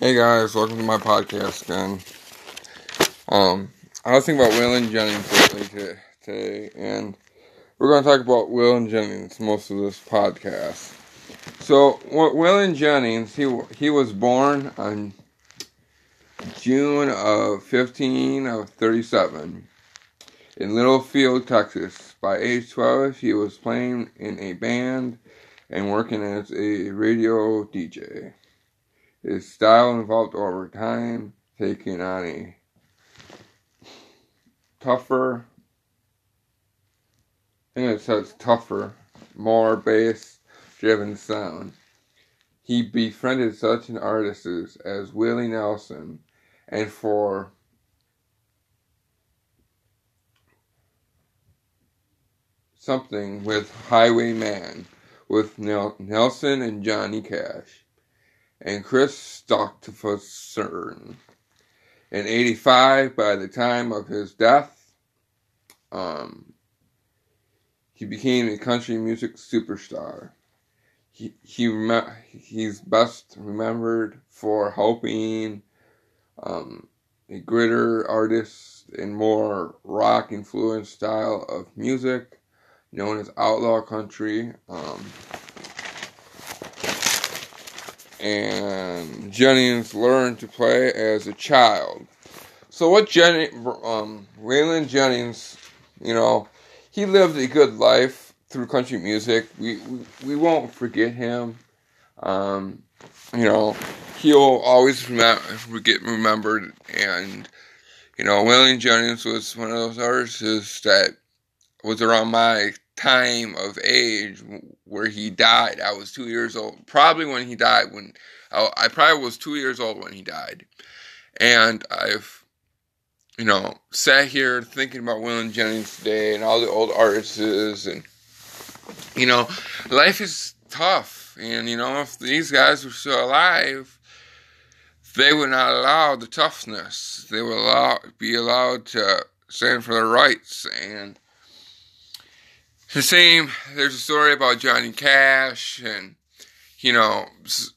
Hey guys, welcome to my podcast again. Um, I was thinking about Waylon Jennings lately today, and we're going to talk about Waylon Jennings most of this podcast. So, Waylon Jennings, he he was born on June of 15 of 37 in Littlefield, Texas. By age 12, he was playing in a band and working as a radio DJ. His style evolved over time, taking on a tougher, think it says tougher, more bass driven sound. He befriended such an artists as Willie Nelson and for something with Highwayman with Nelson and Johnny Cash and Kris Kristofferson. In 85, by the time of his death, um, he became a country music superstar. He, he he's best remembered for helping um, a greater artist and more rock influenced style of music known as outlaw country. Um, and Jennings learned to play as a child. So what Jenny, um, Waylon Jennings, you know, he lived a good life through country music. We we, we won't forget him. Um, you know, he'll always remember, get remembered. And you know, Waylon Jennings was one of those artists that was around my time of age where he died. I was two years old, probably when he died. When I, I probably was two years old when he died, and I've, you know, sat here thinking about Waylon Jennings today and all the old artists, and you know, life is tough, and you know, if these guys were still alive. They would not allow the toughness. They would allow, be allowed to stand for their rights and the same, there's a story about Johnny Cash, and, you know,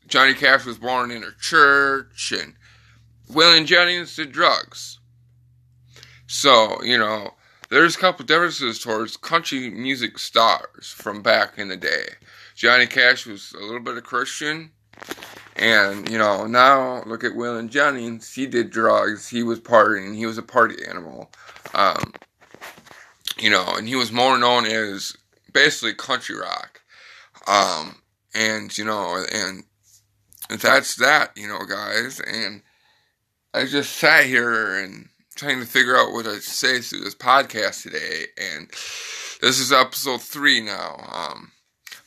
Johnny Cash was born in a church, and Waylon Jennings did drugs. So, you know, there's a couple differences towards country music stars from back in the day. Johnny Cash was a little bit of Christian, and, you know, now look at Waylon Jennings. He did drugs, he was partying, he was a party animal. Um, you know, and he was more known as basically country rock. Um, and, you know, and that's that, you know, guys. And I just sat here and trying to figure out what to say through this podcast today. And this is episode three now. Um,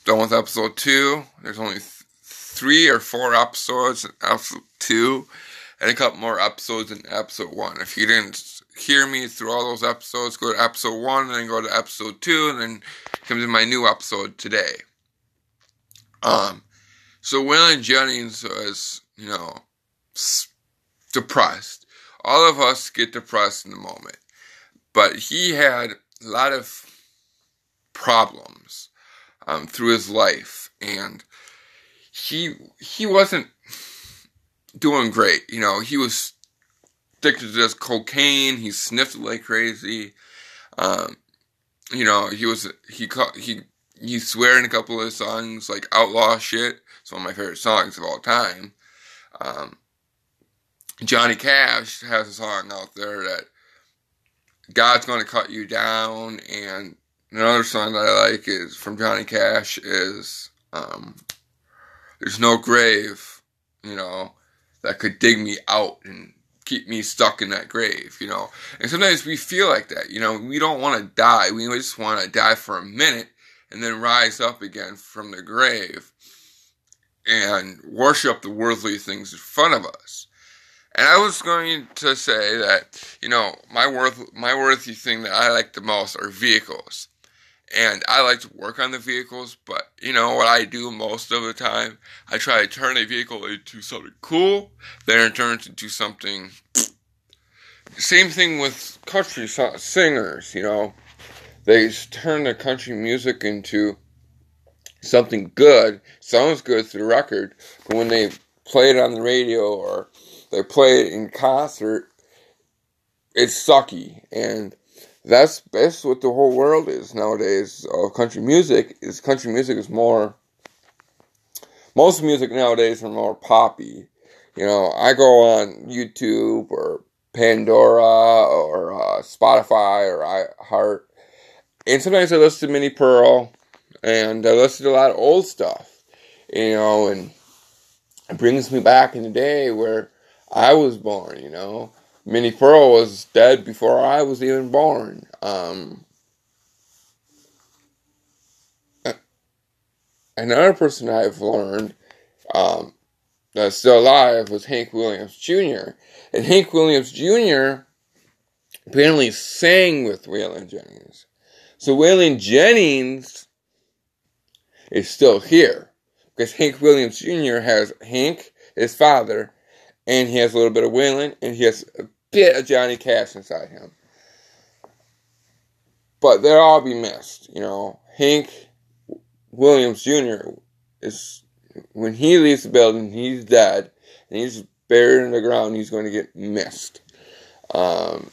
done with episode two. There's only th- three or four episodes in episode two, and a couple more episodes in episode one. If you didn't hear me through all those episodes, go to episode one, and then go to episode two, and then come to my new episode today. Um, so Waylon Jennings was, you know, depressed. All of us get depressed in the moment, but he had a lot of problems um, through his life, and he he wasn't doing great. You know, he was addicted to this cocaine. He sniffed like crazy. Um, you know, he was he he he swear in a couple of songs like outlaw shit. It's one of my favorite songs of all time. Um, Johnny Cash has a song out there that God's going to cut you down, and another song that I like is from Johnny Cash is um, "There's no grave," you know, that could dig me out and keep me stuck in that grave, you know. And sometimes we feel like that, you know. We don't want to die. We just want to die for a minute and then rise up again from the grave and worship the worldly things in front of us. And I was going to say that, you know, my worth my worthy thing that I like the most are vehicles and I like to work on the vehicles, but you know what I do most of the time? I try to turn a vehicle into something cool, then it turns into something. Same thing with country singers, you know. They turn the country music into something good, sounds good through the record, but when they play it on the radio or they play it in concert, it's sucky. And that's that's what the whole world is nowadays of country music. Is country music is more most music nowadays are more poppy. You know, I go on YouTube or Pandora or uh, Spotify or iHeart, and sometimes I listen to Minnie Pearl, and I listen to a lot of old stuff. You know, and it brings me back in the day where I was born. You know, Minnie Pearl was dead before I was even born. Um, another person I've learned um, that's still alive was Hank Williams Jr. And Hank Williams Jr. apparently sang with Waylon Jennings. So Waylon Jennings is still here because Hank Williams Jr. has Hank, his father, and he has a little bit of Waylon, and he has a bit of Johnny Cash inside him. But they'll all be missed, you know. Hank Williams Jr. is when he leaves the building, he's dead, and he's buried in the ground. He's going to get missed. Um,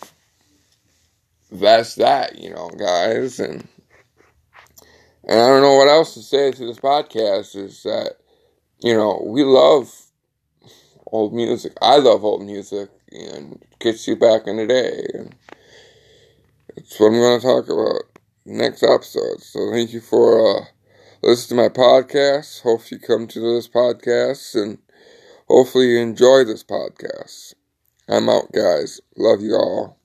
that's that, you know, guys, and and I don't know what else to say to this podcast. Is that you know we love old music. I love old music, and gets you back in the day, and it's what I'm going to talk about next episode. So thank you for. Uh, listen to my podcast. Hopefully, you come to this podcast and hopefully, you enjoy this podcast. I'm out, guys. Love you all.